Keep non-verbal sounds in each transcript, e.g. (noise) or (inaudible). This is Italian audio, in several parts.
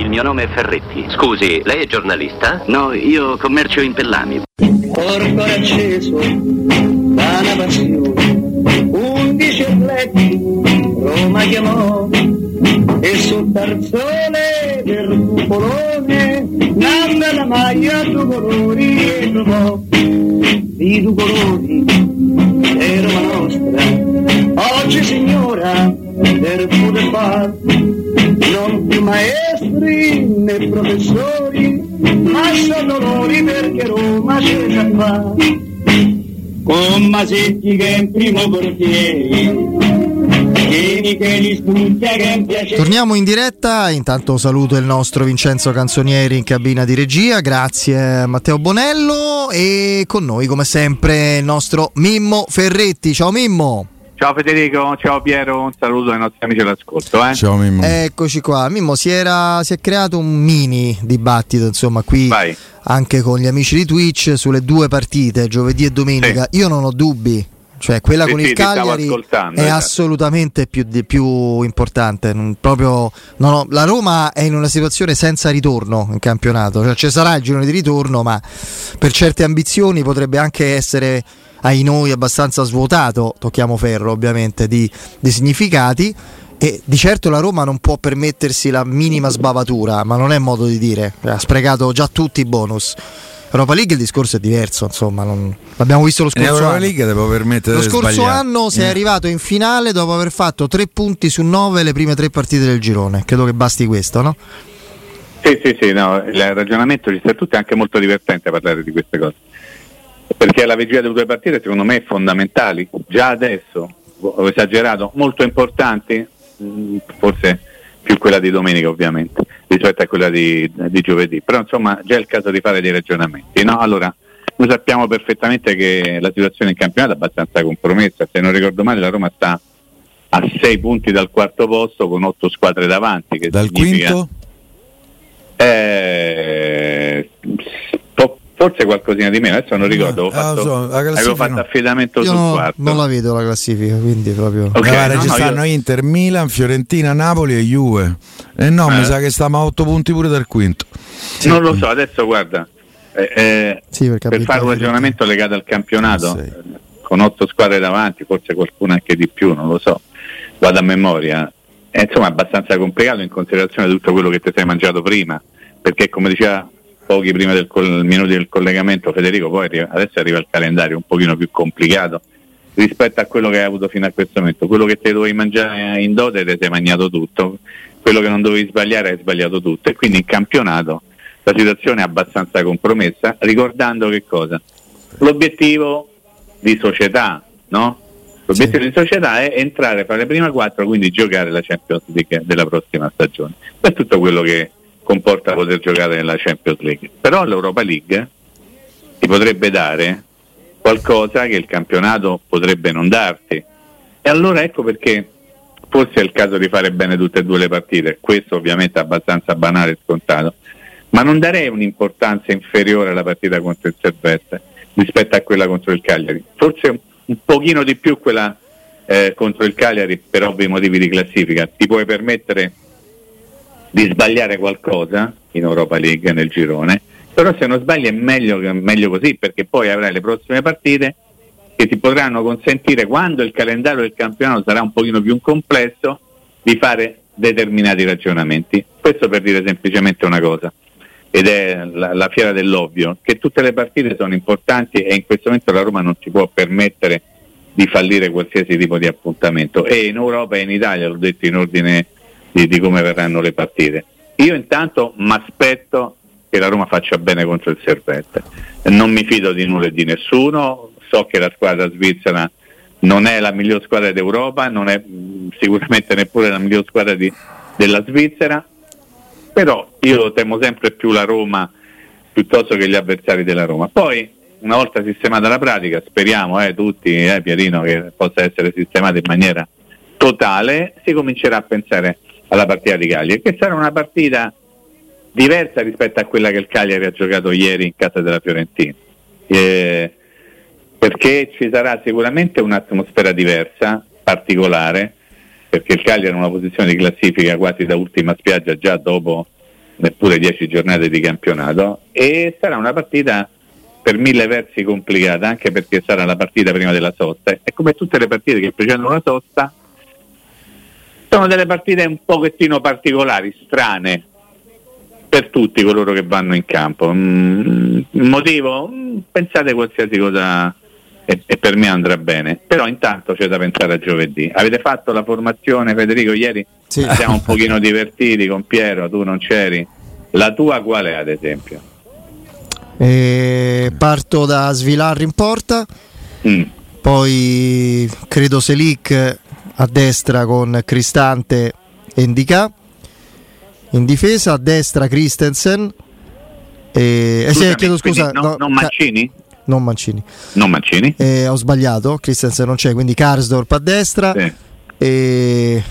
Il mio nome è Ferretti. Scusi, lei è giornalista? No, io commercio in pellami. Corpo acceso da una passione, undici atleti Roma chiamò e sul tarzone del cupolone nanna la maglia due colori e trovò i due colori e Roma nostra oggi signora per poter far non più maestri né professori ma sono loro perché Roma c'è già fa con Masetti che è in primo portiere Torniamo in diretta, intanto saluto il nostro Vincenzo Canzonieri in cabina di regia, grazie Matteo Bonello. E con noi come sempre il nostro Mimmo Ferretti, ciao Mimmo! Ciao Federico, ciao Piero, un saluto ai nostri amici all'ascolto. Eh? Ciao Mimmo. Eccoci qua, Mimmo si, era, si è creato un mini dibattito insomma qui Vai. anche con gli amici di Twitch sulle due partite, giovedì e domenica, io non ho dubbi. Cioè, quella Sì, con sì, il Cagliari è esatto. assolutamente più, di- più importante. non- proprio, no, no, la Roma è in una situazione senza ritorno in campionato. Cioè, ci sarà il girone di ritorno, ma per certe ambizioni potrebbe anche essere ai noi abbastanza svuotato. Tocchiamo ferro, ovviamente, di, di significati. E di certo la Roma non può permettersi la minima sbavatura, ma non è modo di dire. Ha sprecato già tutti i bonus. Europa League il discorso è diverso, insomma, non- l'abbiamo visto lo scorso Europa anno. League devo permettere Lo di scorso sbagliare. anno sei Eh. arrivato in finale dopo aver fatto tre punti su nove le prime tre partite del girone. Credo che basti questo, no? Sì, sì, sì, no, il ragionamento ci sta tutto è anche molto divertente parlare di queste cose. Perché la vigilia delle due partite secondo me fondamentali, già adesso, ho esagerato, molto importanti, mh, forse più quella di domenica ovviamente, rispetto a quella di, di giovedì, però insomma già è il caso di fare dei ragionamenti. No? Allora, noi sappiamo perfettamente che la situazione in campionato è abbastanza compromessa, se non ricordo male la Roma sta a sei punti dal quarto posto con otto squadre davanti. Che Dal significa- quinto? eh, forse qualcosina di meno, adesso non ricordo. Avevo Ah, fatto, lo so, avevo fatto no. affidamento Io sul no- quarto. non la vedo la classifica, quindi proprio. Ok, Guarda, no, ci no, stanno io- Inter, Milan, Fiorentina, Napoli e Juve. E no, Eh. mi sa che stiamo a 8 punti pure dal quinto. Non lo so, adesso guarda, eh, eh, Sì, perché per fare un ragionamento legato al campionato, Sì. eh, con otto squadre davanti, forse qualcuno anche di più, non lo so, vado a memoria. È insomma abbastanza complicato in considerazione di tutto quello che ti sei mangiato prima, perché come diceva pochi prima del col- minuti del collegamento Federico, poi arriva- adesso arriva il calendario un pochino più complicato rispetto a quello che hai avuto fino a questo momento. Quello che ti dovevi mangiare in dote te sei mangiato tutto, quello che non dovevi sbagliare hai sbagliato tutto e quindi in campionato la situazione è abbastanza compromessa, ricordando che cosa? L'obiettivo di società, no? L'obiettivo di società è entrare fra le prime quattro, quindi giocare la Champions League della prossima stagione. Questo è tutto quello che comporta poter giocare nella Champions League. Però l'Europa League ti potrebbe dare qualcosa che il campionato potrebbe non darti. E allora ecco perché forse è il caso di fare bene tutte e due le partite, questo ovviamente è abbastanza banale e scontato, ma non darei un'importanza inferiore alla partita contro il Servette rispetto a quella contro il Cagliari, forse un, pochino di più quella eh, contro il Cagliari per ovvi motivi di classifica, ti puoi permettere di sbagliare qualcosa in Europa League nel girone, però se non sbagli è meglio, meglio così perché poi avrai le prossime partite che ti potranno consentire quando il calendario del campionato sarà un pochino più complesso di fare determinati ragionamenti. Questo per dire semplicemente una cosa ed è la, la, fiera dell'ovvio, che tutte le partite sono importanti e in questo momento la Roma non si può permettere di fallire qualsiasi tipo di appuntamento e in Europa e in Italia, l'ho detto in ordine di, di come verranno le partite. Io intanto mi aspetto che la Roma faccia bene contro il Servette, non mi fido di nulla e di nessuno, so che la squadra svizzera non è la miglior squadra d'Europa, non è sicuramente neppure la miglior squadra di, della Svizzera, però io temo sempre più la Roma piuttosto che gli avversari della Roma. Poi, una volta sistemata la pratica, speriamo eh, tutti, eh, Pierino, che possa essere sistemata in maniera totale, si comincerà a pensare alla partita di Cagliari, che sarà una partita diversa rispetto a quella che il Cagliari ha giocato ieri in casa della Fiorentina. Eh, perché ci sarà sicuramente un'atmosfera diversa, particolare, perché il Cagliari è in una posizione di classifica quasi da ultima spiaggia già dopo neppure dieci giornate di campionato e sarà una partita per mille versi complicata anche perché sarà la partita prima della sosta e come tutte le partite che precedono la sosta sono delle partite un pochettino particolari, strane per tutti coloro che vanno in campo. Mm, motivo? Mm, pensate qualsiasi cosa e, e, per me andrà bene. Però intanto c'è da pensare a giovedì. Avete fatto la formazione, Federico, ieri? Sì. Siamo un pochino divertiti con Piero, tu non c'eri. La tua qual è ad esempio? Eh, parto da Svilarri in porta, mm. poi credo Selic a destra con Cristante e Indica. In difesa a destra Christensen. E, eh, sì, chiedo scusa, no, no, non Mancini? non Mancini. Non Mancini. Eh, ho sbagliato, Christensen non c'è, quindi Karsdorp a destra. Sì. E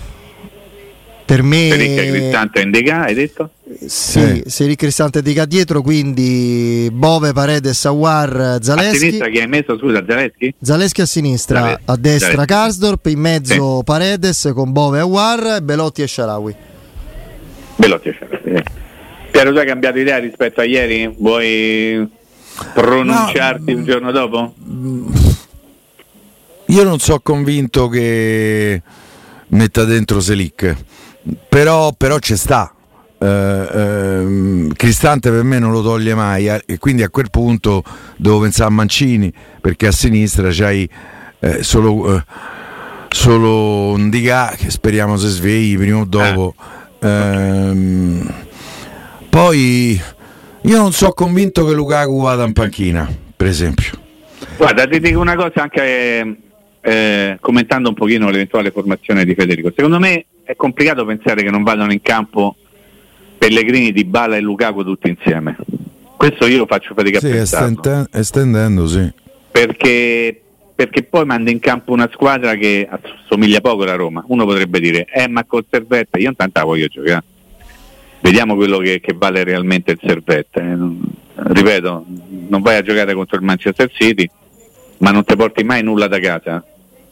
per me Seric Cristante Indica hai detto? Sì, eh. Seric Cristante Indica dietro quindi Bove, Paredes, Awar, Zaleschi a sinistra chi hai messo scusa Zaleschi? Zaleschi a sinistra Zaleschi. a destra Zaleschi. Karsdorp in mezzo sì. Paredes con Bove, Awar Belotti e Sharawi Belotti e Sharawi Piero tu hai cambiato idea rispetto a ieri? Vuoi pronunciarti no, un giorno dopo? Io non sono convinto che metta dentro Selic, però, però c'è sta. Eh, eh, Cristante per me non lo toglie mai eh, e quindi a quel punto devo pensare a Mancini perché a sinistra c'hai eh, solo, eh, solo un Diga che speriamo si svegli prima o dopo. Ah. Ehm, poi io non sono convinto che Lukaku vada in panchina, per esempio. Guarda, ti dico una cosa anche eh, commentando un pochino l'eventuale formazione di Federico. Secondo me è complicato pensare che non vadano in campo Pellegrini, Di Bala e Lukaku tutti insieme. Questo io faccio fatica sì, a pensare. estendendo, sì. Perché, perché poi manda in campo una squadra che assomiglia poco alla Roma. Uno potrebbe dire, eh ma col Servette io intanto la voglio giocare vediamo quello che, che, vale realmente il servette. Eh. Ripeto, non vai a giocare contro il Manchester City, ma non ti porti mai nulla da casa.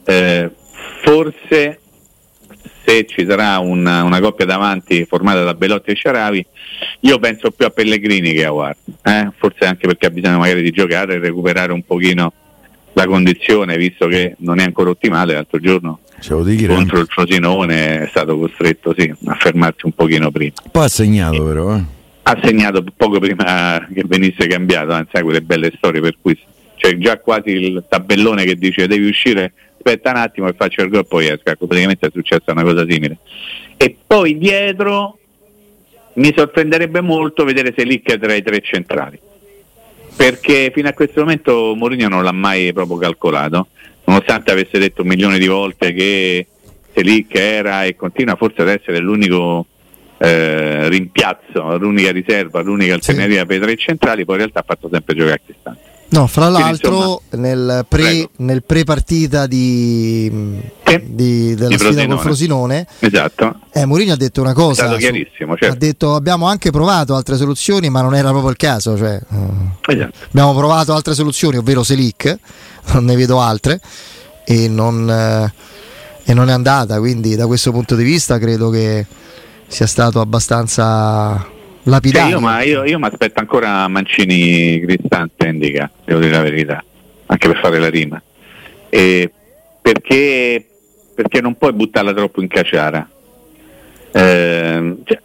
Eh, forse se ci sarà una, una, coppia davanti formata da Belotti e Sciaravi, io penso più a Pellegrini che a Ward, eh? forse anche perché ha bisogno magari di giocare e recuperare un pochino la condizione, visto che non è ancora ottimale, l'altro giorno contro il Frosinone è stato costretto sì, a fermarsi un pochino prima. Poi ha segnato però. Eh. Ha segnato poco prima che venisse cambiato, anzi sai quelle belle storie per cui c'è già quasi il tabellone che dice devi uscire, aspetta un attimo e faccio il gol e poi. Ecco, praticamente è successa una cosa simile. E poi dietro mi sorprenderebbe molto vedere se Selic tra i tre centrali perché fino a questo momento Mourinho non l'ha mai proprio calcolato nonostante avesse detto un milione di volte che Selic era e continua forse ad essere l'unico eh, rimpiazzo, l'unica riserva, l'unica alternativa sì. per i tre centrali, poi in realtà ha fatto sempre giocare a Cristante. No, fra Quindi, l'altro nel, pre, nel pre-partita di, di- della Di sfida col Frosinone. Esatto. eh, Mourinho ha detto una cosa. È stato su- chiarissimo, certo. Ha detto abbiamo anche provato altre soluzioni, ma non era proprio il caso. Cioè, eh, Esatto. abbiamo provato altre soluzioni, ovvero Selic, non ne vedo altre, e non, eh, e non è andata. Quindi, da questo punto di vista, credo che sia stato abbastanza Cioè, lapidario. io, ma io, io mi aspetto ancora Mancini Cristante indica, devo dire la verità, anche per fare la rima. E perché, perché non puoi buttarla troppo in caciara. Eh, cioè,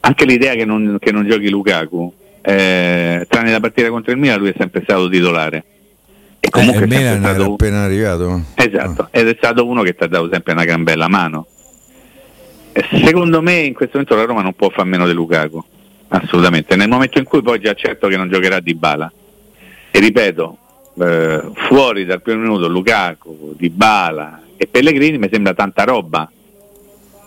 anche l'idea che non, che non giochi Lukaku, eh, tranne la partita contro il Milan, lui è sempre stato titolare. E comunque Eh, è il Milan era stato- appena arrivato. Esatto, ed è stato uno che ti ha dato sempre una gran bella mano. E secondo me in questo momento la Roma non può far meno di Lukaku, assolutamente. Nel momento in cui poi già certo che non giocherà Di Bala, e ripeto, eh, fuori dal primo minuto Lukaku, Di Bala e Pellegrini mi sembra tanta roba.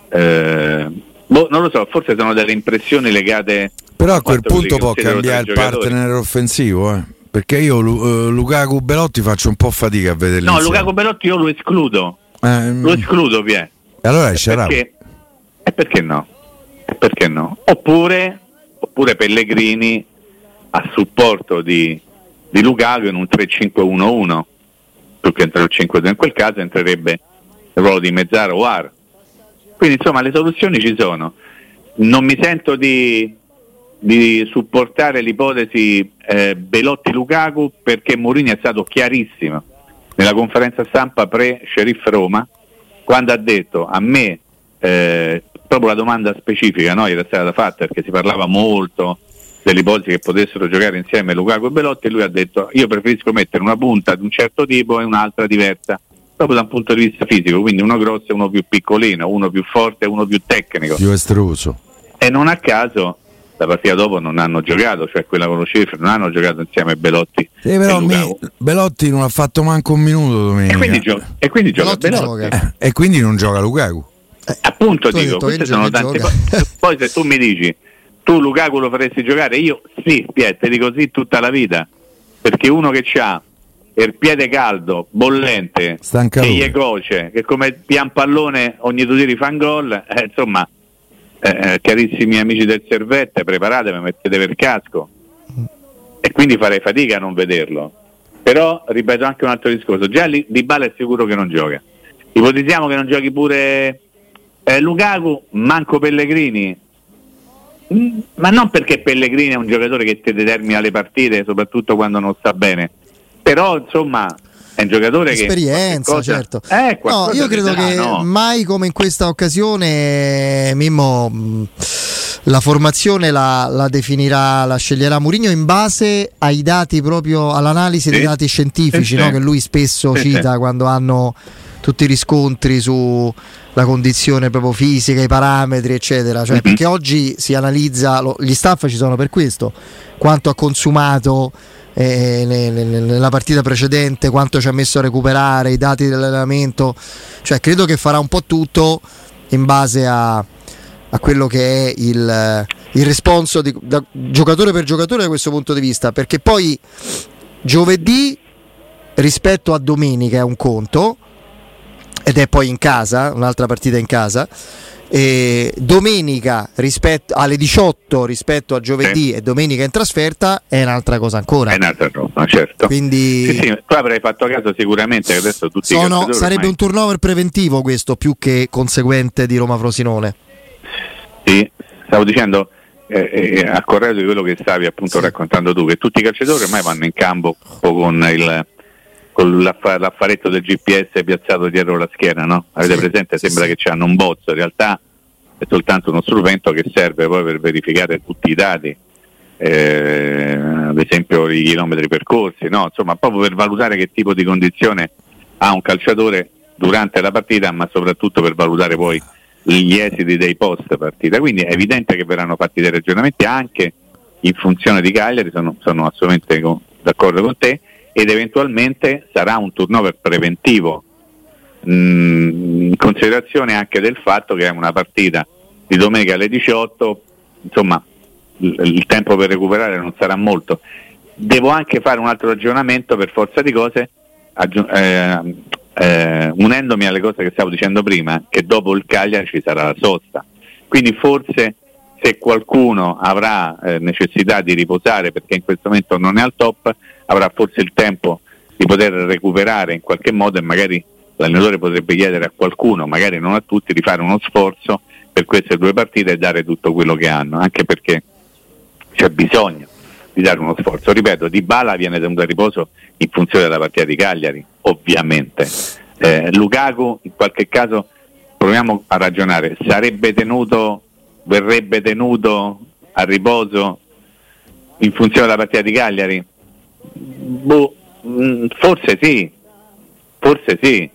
Eh, boh, non lo so, forse sono delle impressioni legate Però a quel punto può cambiare il partner offensivo, eh. Perché io eh, Lukaku Belotti faccio un po' fatica a vederli. No, insieme. Lukaku Belotti io lo escludo, Eh, lo escludo, Pie. e allora esce Raul. Perché? E perché no? E perché no? Oppure, oppure Pellegrini a supporto di, di Lukaku in un 3-5-1-1 più che entrare il 5 in quel caso entrerebbe il ruolo di Mezzaro o Ar quindi insomma le soluzioni ci sono. Non mi sento di, di supportare l'ipotesi eh, Belotti-Lukaku perché Mourinho è stato chiarissimo. Nella conferenza stampa pre-Sheriff Roma quando ha detto a me eh, proprio la domanda specifica no, era stata fatta perché si parlava molto dell'ipotesi che potessero giocare insieme Lukaku e Belotti e lui ha detto io preferisco mettere una punta di un certo tipo e un'altra diversa proprio da un punto di vista fisico quindi uno grosso e uno più piccolino uno più forte e uno più tecnico Più estruso. e non a caso la partita dopo non hanno giocato cioè quella con lo Cifre non hanno giocato insieme Belotti Sì, però mi- Belotti non ha fatto manco un minuto domenica. e quindi, gio- e quindi gioca Belotti Belotti. Eh, e quindi non gioca Lukaku. Appunto Tu hai dico detto queste sono tante gioca. cose (laughs) poi se tu mi dici tu Lukaku lo faresti giocare? Io sì Piet ti dico sì tutta la vita. Perché uno che ha il piede caldo bollente Stanca che lui. gli coce che come pian pallone ogni due tiri fa un gol eh, insomma eh, carissimi amici del Servette preparatevi mettete per casco. E quindi farei fatica a non vederlo. Però ripeto anche un altro discorso già Di Bala è sicuro che non gioca. Ipotizziamo che non giochi pure eh, Lukaku manco Pellegrini Mm, ma non perché Pellegrini è un giocatore che ti determina le partite soprattutto quando non sta bene però insomma è un giocatore che esperienza, certo. eh, no, io credo che no? mai come in questa occasione Mimmo mh, la formazione la, la definirà, la sceglierà Mourinho in base ai dati proprio all'analisi dei Sì. dati scientifici Sì, sì. no? che lui spesso Sì, cita sì. quando hanno tutti i riscontri sulla condizione proprio fisica, i parametri, eccetera. Cioè, Mhm. Perché oggi si analizza, lo- gli staff ci sono per questo, quanto ha consumato eh, ne- ne- ne- nella partita precedente, quanto ci ha messo a recuperare, i dati dell'allenamento. Cioè, credo che farà un po' tutto in base a, a quello che è il, il responso di- da giocatore per giocatore da questo punto di vista. Perché poi giovedì rispetto a domenica è un conto ed è poi in casa, un'altra partita in casa. E domenica rispetto alle 18 rispetto a giovedì e domenica in trasferta è un'altra cosa ancora. è un'altra roba certo Quindi sì, sì, tu avrai fatto caso sicuramente che adesso tutti i sono- sarebbe ormai- un turnover preventivo questo più che conseguente di Roma Frosinone. Sì, stavo dicendo eh, eh, a corredo di quello che stavi appunto raccontando tu, che tutti i calciatori ormai vanno in campo con, il, con l'affa- l'affaretto del GPS piazzato dietro la schiena, no? Avete Sì, presente? sì, Sembra sì. che hanno un bozzo, in realtà è soltanto uno strumento che serve poi per verificare tutti i dati. eh, ad esempio i chilometri percorsi, no? insomma proprio per valutare che tipo di condizione ha un calciatore durante la partita, ma soprattutto per valutare poi gli esiti dei post partita. Quindi è evidente che verranno fatti dei ragionamenti anche in funzione di Cagliari, sono, sono assolutamente co- d'accordo con te, ed eventualmente sarà un turnover preventivo mh, in considerazione anche del fatto che è una partita di domenica alle 18, insomma il, tempo per recuperare non sarà molto. devo anche fare un altro ragionamento per forza di cose, eh, eh, unendomi alle cose che stavo dicendo prima, che dopo il Cagliari ci sarà la sosta. Quindi forse se qualcuno avrà eh, necessità di riposare perché in questo momento non è al top, avrà forse il tempo di poter recuperare in qualche modo e magari l'allenatore potrebbe chiedere a qualcuno, magari non a tutti, di fare uno sforzo per queste due partite e dare tutto quello che hanno, anche perché c'è bisogno di dare uno sforzo. Ripeto, Di Bala viene tenuto a riposo in funzione della partita di Cagliari, ovviamente. Eh, Lukaku, in qualche caso, proviamo a ragionare, sarebbe tenuto, verrebbe tenuto a riposo in funzione della partita di Cagliari? Boh, mh, forse sì, forse sì,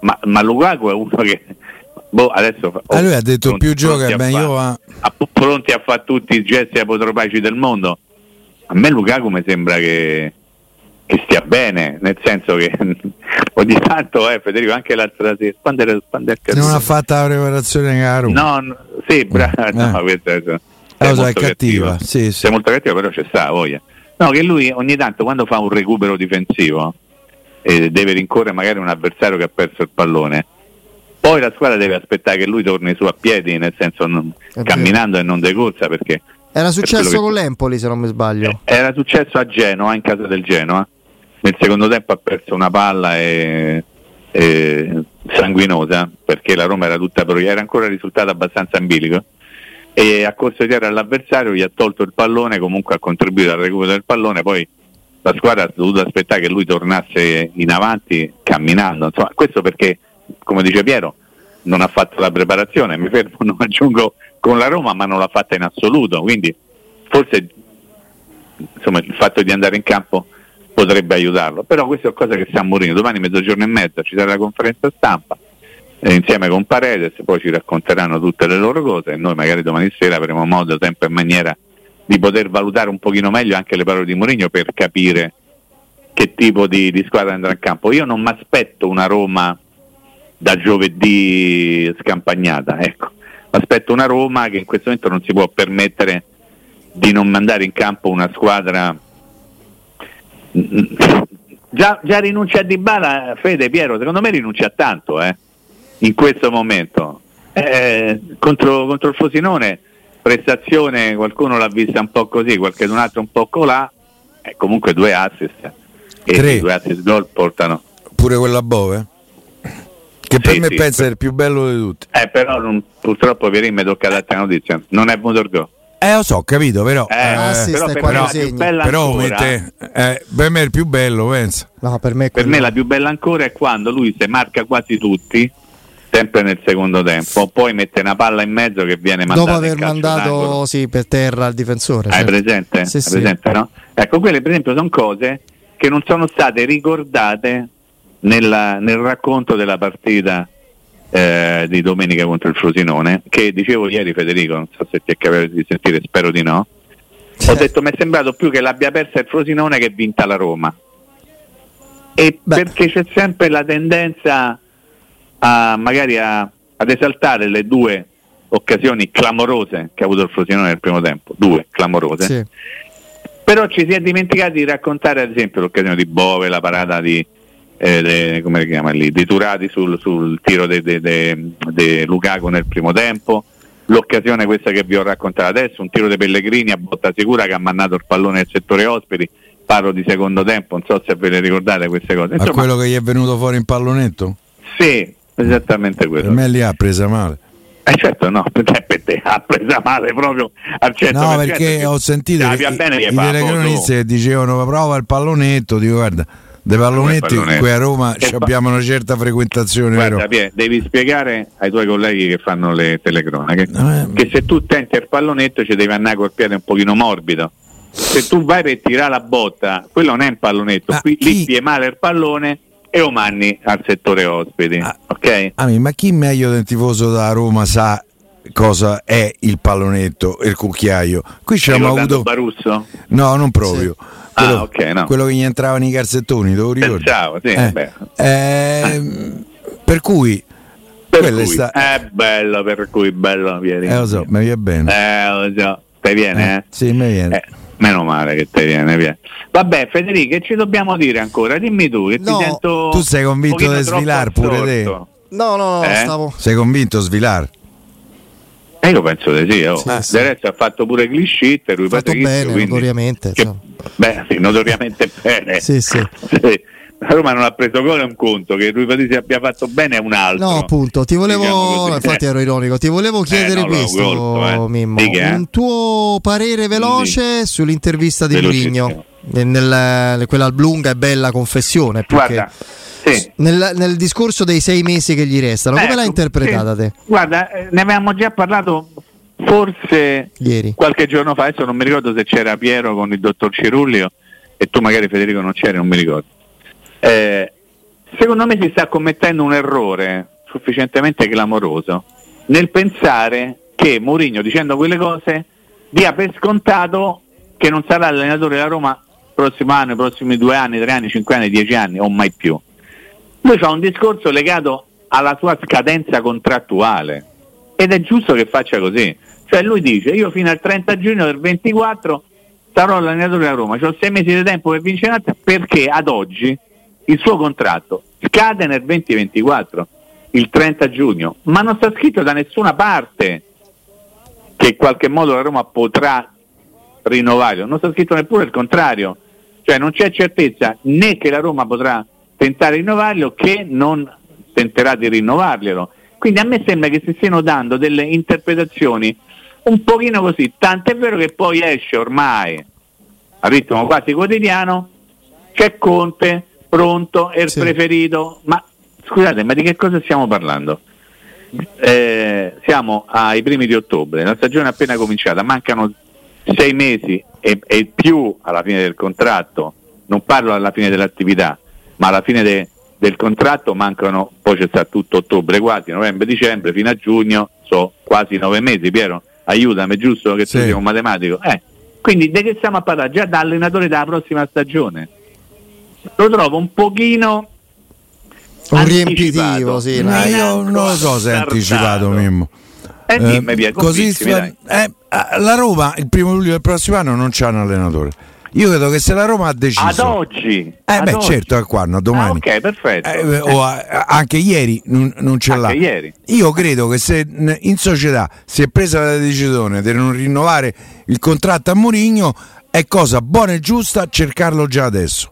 ma, ma Lukaku è uno che boh, adesso fa- Ah, lui ha detto pronti- più gioca a meglio fa- va. a- pronti a fare tutti i gesti apotropaici del mondo. A me Lukaku mi sembra che, che stia bene, nel senso che (laughs) ogni tanto, eh, Federico, anche l'altra sera, quando era, quando accaduto? Non ha fatto la preparazione caro. No, (laughs) no, sì, brava, no, questa è, Eh, è molto cattiva, sì, sì. Sei molto cattiva, però c'è sta voglia. No, che lui ogni tanto quando fa un recupero difensivo e deve rincorrere magari un avversario che ha perso il pallone, poi la squadra deve aspettare che lui torni su a piedi, nel senso non- camminando e non de corsa perché Era successo con l'Empoli, se non mi sbaglio. era successo a Genoa, in casa del Genoa. Nel secondo tempo ha perso una palla e, e sanguinosa perché la Roma era tutta era ancora risultato abbastanza in bilico e ha corso di terra all'avversario, gli ha tolto il pallone, comunque ha contribuito al recupero del pallone, poi la squadra ha dovuto aspettare che lui tornasse in avanti camminando. Insomma, questo perché, come dice Piero, non ha fatto la preparazione, mi fermo, (laughs) non aggiungo con la Roma, ma non l'ha fatta in assoluto, quindi forse insomma, il fatto di andare in campo potrebbe aiutarlo. Però questa è una cosa che sta a Mourinho. Domani mezzogiorno e mezza ci sarà la conferenza stampa insieme con Paredes, poi ci racconteranno tutte le loro cose e noi magari domani sera avremo modo, tempo e maniera di poter valutare un pochino meglio anche le parole di Mourinho per capire che tipo di, di squadra andrà in campo. Io non mi aspetto una Roma da giovedì scampagnata, ecco. Aspetto una Roma che in questo momento non si può permettere di non mandare in campo una squadra già, già rinuncia a Dybala Fede Piero secondo me rinuncia a tanto eh, in questo momento Eh, contro, contro il Frosinone prestazione qualcuno l'ha vista un po' così qualche un altro un po' colà eh, comunque due assist e Tre. due assist gol portano Pure quella Bove? Che per Sì, me sì, pensa per- è il più bello di tutti. eh, però non- purtroppo Pierin mi tocca darti la notizia non è venuto il gol Eh, lo so, ho capito, però. Eh, assist però è per bella però ancora- mette, eh, per me è il più bello, pensa. No, per me, Per me la più bella ancora è quando lui se marca quasi tutti, sempre nel secondo tempo, poi mette una palla in mezzo che viene mandata dopo aver mandato sì, per terra al difensore. Hai certo. presente? Sì, Hai presente, no? Ecco, quelle per esempio sono cose che non sono state ricordate nella- nel racconto della partita eh, di domenica contro il Frosinone, che dicevo ieri Federico, non so se ti è capitato di sentire, spero di no. Ho detto mi è sembrato più che l'abbia persa il Frosinone che vinta la Roma. E Beh. perché c'è sempre la tendenza a magari a- ad esaltare le due occasioni clamorose che ha avuto il Frosinone nel primo tempo, due clamorose. Sì. Però ci si è dimenticati di raccontare ad esempio l'occasione di Bove, la parata di, eh, de- come si chiama lì, di Turati sul, sul tiro di Lukaku nel primo tempo, l'occasione questa che vi ho raccontato adesso, un tiro di Pellegrini a botta sicura che ha mandato il pallone nel settore ospiti, parlo di secondo tempo, non so se ve le ricordate queste cose. A Insomma, quello che gli è venuto fuori in pallonetto? sì, esattamente Per quello. me lì ha presa male. Eh certo no, (laughs) perché per te ha presa male proprio al 100%. No, perché ho sentito Ah, che i, bene, i telecronisti che dicevano prova il pallonetto, dico guarda, dei pallonetti qui a Roma Che abbiamo una certa frequentazione, Guarda? Pie, devi spiegare ai tuoi colleghi che fanno le telecronache Eh, che se tu tenti il pallonetto ci devi andare col piede un pochino morbido. Se tu vai per tirare la botta, quello non è un pallonetto, qui chi- lì pie male il pallone e lo manni al settore ospiti. Ah. ok? Ah, ma chi meglio del tifoso da Roma sa cosa è il pallonetto e il cucchiaio? Qui ci abbiamo avuto... Barusso? No, non proprio. Ah, Quello, ok, no. quello che gli entravano i calzettoni, te lo ricordi? Pensavo, sì, Eh, ehm, per cui... Per cui, sta- è bello, per cui bello, Pieri. Eh, lo so, mi viene bene. Eh, lo so, te viene, eh? sì, mi viene. Eh, Meno male che te viene via. Vabbè, Federico, che ci dobbiamo dire ancora? Dimmi tu, che No. ti sento. Tu sei convinto di svilar pure te? No, no, no, Eh? stavo. Sei convinto Svilar? Eh, io penso di sì. Oh. Sì, Del sì. resto ha fatto pure e lui Fatto Patrizio, bene, quindi- notoriamente. che-. Beh, sì, notoriamente (laughs) bene. Sì, sì. Sì. La Roma non ha preso gol è un conto, che lui Patrizio abbia fatto bene è un altro. No, appunto, ti volevo. Diciamo no, infatti ero ironico. Ti volevo chiedere no, l'ho questo, colto, eh. Mimmo. Dica, eh. Un tuo parere veloce sull'intervista di. Mourinho. Quella lunga e bella confessione. Guarda, che- sì. nel, nel discorso dei sei mesi che gli restano, come Ecco, l'hai interpretata sì. te? Guarda, eh, ne avevamo già parlato forse Ieri. qualche giorno fa, adesso non mi ricordo se c'era Piero con il dottor Cirullio e tu magari Federico non c'eri, non mi ricordo. Eh, secondo me si sta commettendo un errore sufficientemente clamoroso nel pensare che Mourinho dicendo quelle cose dia per scontato che non sarà allenatore della Roma il prossimo anno, i prossimi due anni, tre anni, cinque anni, dieci anni o mai più. Lui fa un discorso legato alla sua scadenza contrattuale ed è giusto che faccia così. Cioè lui dice io fino al 30 giugno del 24 sarò allenatore della Roma, ho sei mesi di tempo per vincere perché ad oggi il suo contratto scade nel 2024, il 30 giugno, ma non sta scritto da nessuna parte che in qualche modo la Roma potrà rinnovarlo, non sta scritto neppure il contrario, cioè non c'è certezza né che la Roma potrà tentare di rinnovarlo che non tenterà di rinnovarglielo. Quindi a me sembra che si stiano dando delle interpretazioni un pochino così, tant'è vero che poi esce ormai a ritmo quasi quotidiano, c'è Conte pronto, è il Sì. preferito, ma scusate, ma di che cosa stiamo parlando? Eh, siamo ai primi di ottobre, la stagione è appena cominciata, mancano sei mesi e, e più alla fine del contratto, non parlo alla fine dell'attività, ma alla fine de- del contratto mancano, poi c'è stato tutto ottobre quasi, novembre, dicembre, fino a giugno, sono quasi nove mesi, Piero, aiutami, è giusto che tu Sì. sia un matematico? Eh, quindi di che stiamo a parlare? Già da allenatore della prossima stagione. Lo trovo un pochino Un riempitivo, sì. Ma dai. io non lo so se è anticipato Mimmo. Eh, dimmi, Pier, così convincimi, sfa- dai. eh, ah, la Roma il primo luglio del prossimo anno non c'ha un allenatore. Io credo che se la Roma ha deciso Ad oggi. Eh ad beh oggi. certo, a quando, domani. Ah, ok, perfetto. Eh, o a- anche ieri non, non ce l'ha. ieri. Io credo che se in società si è presa la decisione di non rinnovare il contratto a Mourinho è cosa buona e giusta cercarlo già adesso.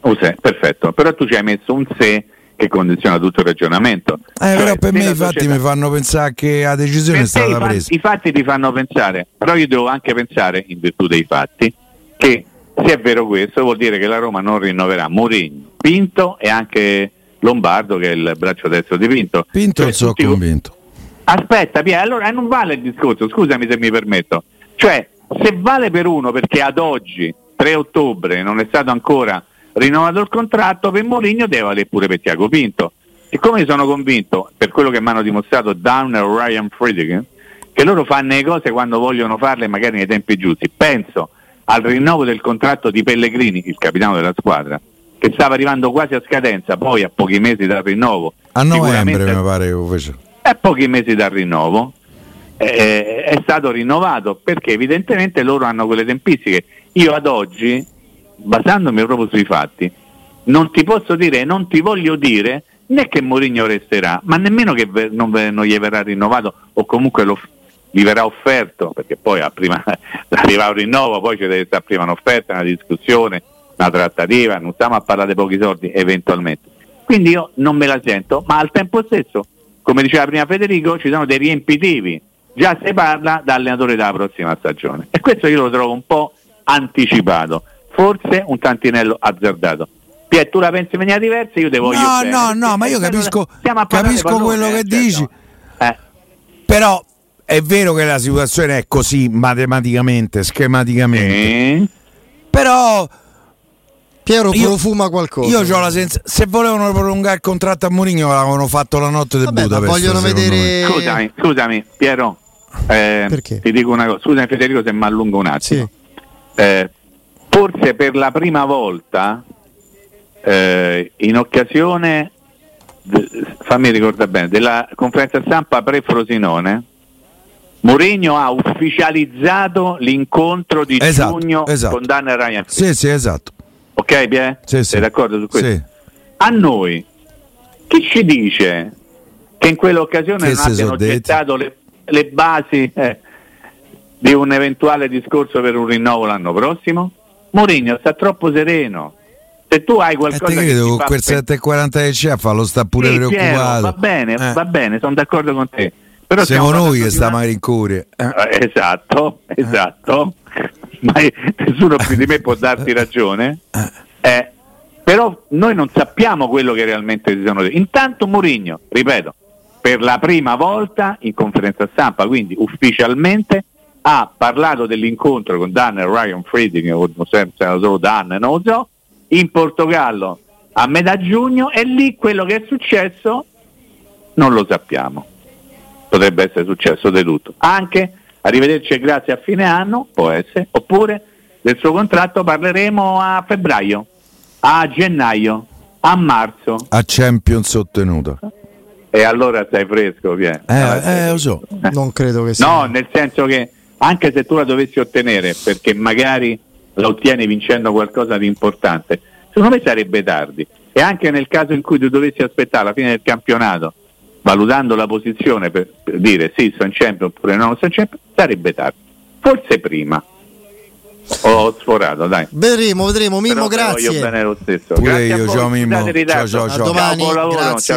Un se, perfetto. Però tu ci hai messo un se che condiziona tutto il ragionamento. Eh, Cioè, però per me i fatti società- mi fanno pensare che la decisione è Per i stata fatti- presa. I fatti ti fanno pensare, però io devo anche pensare, in virtù dei fatti, che se è vero questo vuol dire che la Roma non rinnoverà Mourinho, Pinto e anche Lombardo che è il braccio destro di Pinto. Pinto Cioè, sono convinto. Aspetta, Pia, allora non vale il discorso, scusami se mi permetto. Cioè, se vale per uno perché ad oggi, 3 ottobre, non è stato ancora rinnovato il contratto, per Mourinho deve valere pure per Tiago Pinto. Siccome sono convinto, per quello che mi hanno dimostrato Down e Ryan Friedrich, che loro fanno le cose quando vogliono farle magari nei tempi giusti. Penso al rinnovo del contratto di Pellegrini, il capitano della squadra, che stava arrivando quasi a scadenza, poi a pochi mesi dal rinnovo. A novembre mi pare che a pochi mesi dal rinnovo eh, è stato rinnovato perché evidentemente loro hanno quelle tempistiche. Io ad oggi, basandomi proprio sui fatti, non ti posso dire e non ti voglio dire né che Mourinho resterà, ma nemmeno che non, non gli verrà rinnovato o comunque lo, gli verrà offerto, perché poi prima (laughs) arriva un rinnovo, poi c'è deve stare prima un'offerta, una discussione, una trattativa, non stiamo a parlare di pochi soldi eventualmente. Quindi io non me la sento, ma al tempo stesso, come diceva prima Federico, ci sono dei riempitivi. Già si parla da allenatore della prossima stagione. E questo io lo trovo un po' anticipato, forse un tantinello azzardato. Pier, tu la pensi in maniera diversa, io te voglio No, bene. no, no, ma io capisco, capisco quello che certo. dici. Eh, Però è vero che la situazione è così matematicamente, schematicamente. sì. Però Piero Io- profuma qualcosa. io ho la sensazione se volevano prolungare il contratto a Mourinho l'avevano fatto la notte del Vabbè, Budapest. vogliono vedere. Scusami, scusami, Piero. eh, Perché? Ti dico una cosa, scusami Federico se mi allungo un attimo. Sì. Eh, forse per la prima volta eh, in occasione fammi ricordare bene della conferenza stampa pre-Frosinone Mourinho ha ufficializzato l'incontro di Esatto, giugno esatto. con Dan e Ryan. Sì, sì, esatto. Ok, Pie? Sì, sì. Sei d'accordo su questo? Sì. A noi, chi ci dice che in quell'occasione Che non abbiano gettato le, le basi eh, di un eventuale discorso per un rinnovo l'anno prossimo? Mourinho sta troppo sereno. Se tu hai qualcosa te che credo con quel pe- 7,40 che c'è a farlo sta pure Sì, Piero, preoccupato. va bene, Eh. va bene, sono d'accordo con te. Però Siamo noi che stiamo a rincuore. Eh. Eh, Esatto, esatto. Ma nessuno più di me può darti ragione. Eh, però noi non sappiamo quello che realmente si sono detti. Intanto Mourinho, ripeto, per la prima volta in conferenza stampa, quindi ufficialmente, ha parlato dell'incontro con Dan e Ryan Friedrich, o solo Dan, non lo so, in Portogallo a metà giugno e lì quello che è successo non lo sappiamo. Potrebbe essere successo di tutto. Anche arrivederci e grazie a fine anno, può essere, oppure del suo contratto parleremo a febbraio, a gennaio, a marzo A Champions ottenuta. e allora stai fresco, Pier. Eh, eh, lo so. (laughs) Non credo che sia. No, nel senso che anche se tu la dovessi ottenere, perché magari la ottieni vincendo qualcosa di importante, secondo me sarebbe tardi. E anche nel caso in cui tu dovessi aspettare la fine del campionato, valutando la posizione per, per dire sì, sono champion oppure no, sono champion, sarebbe tardi. Forse prima. Ho sforato, dai. Vedremo, vedremo. Mimmo, Però lo voglio grazie. bene lo stesso. Pure Grazie a io, voi, ciao, Mimmo. ritardo. Ciao, ciao, A ciao. domani, buon lavoro, grazie. ciao.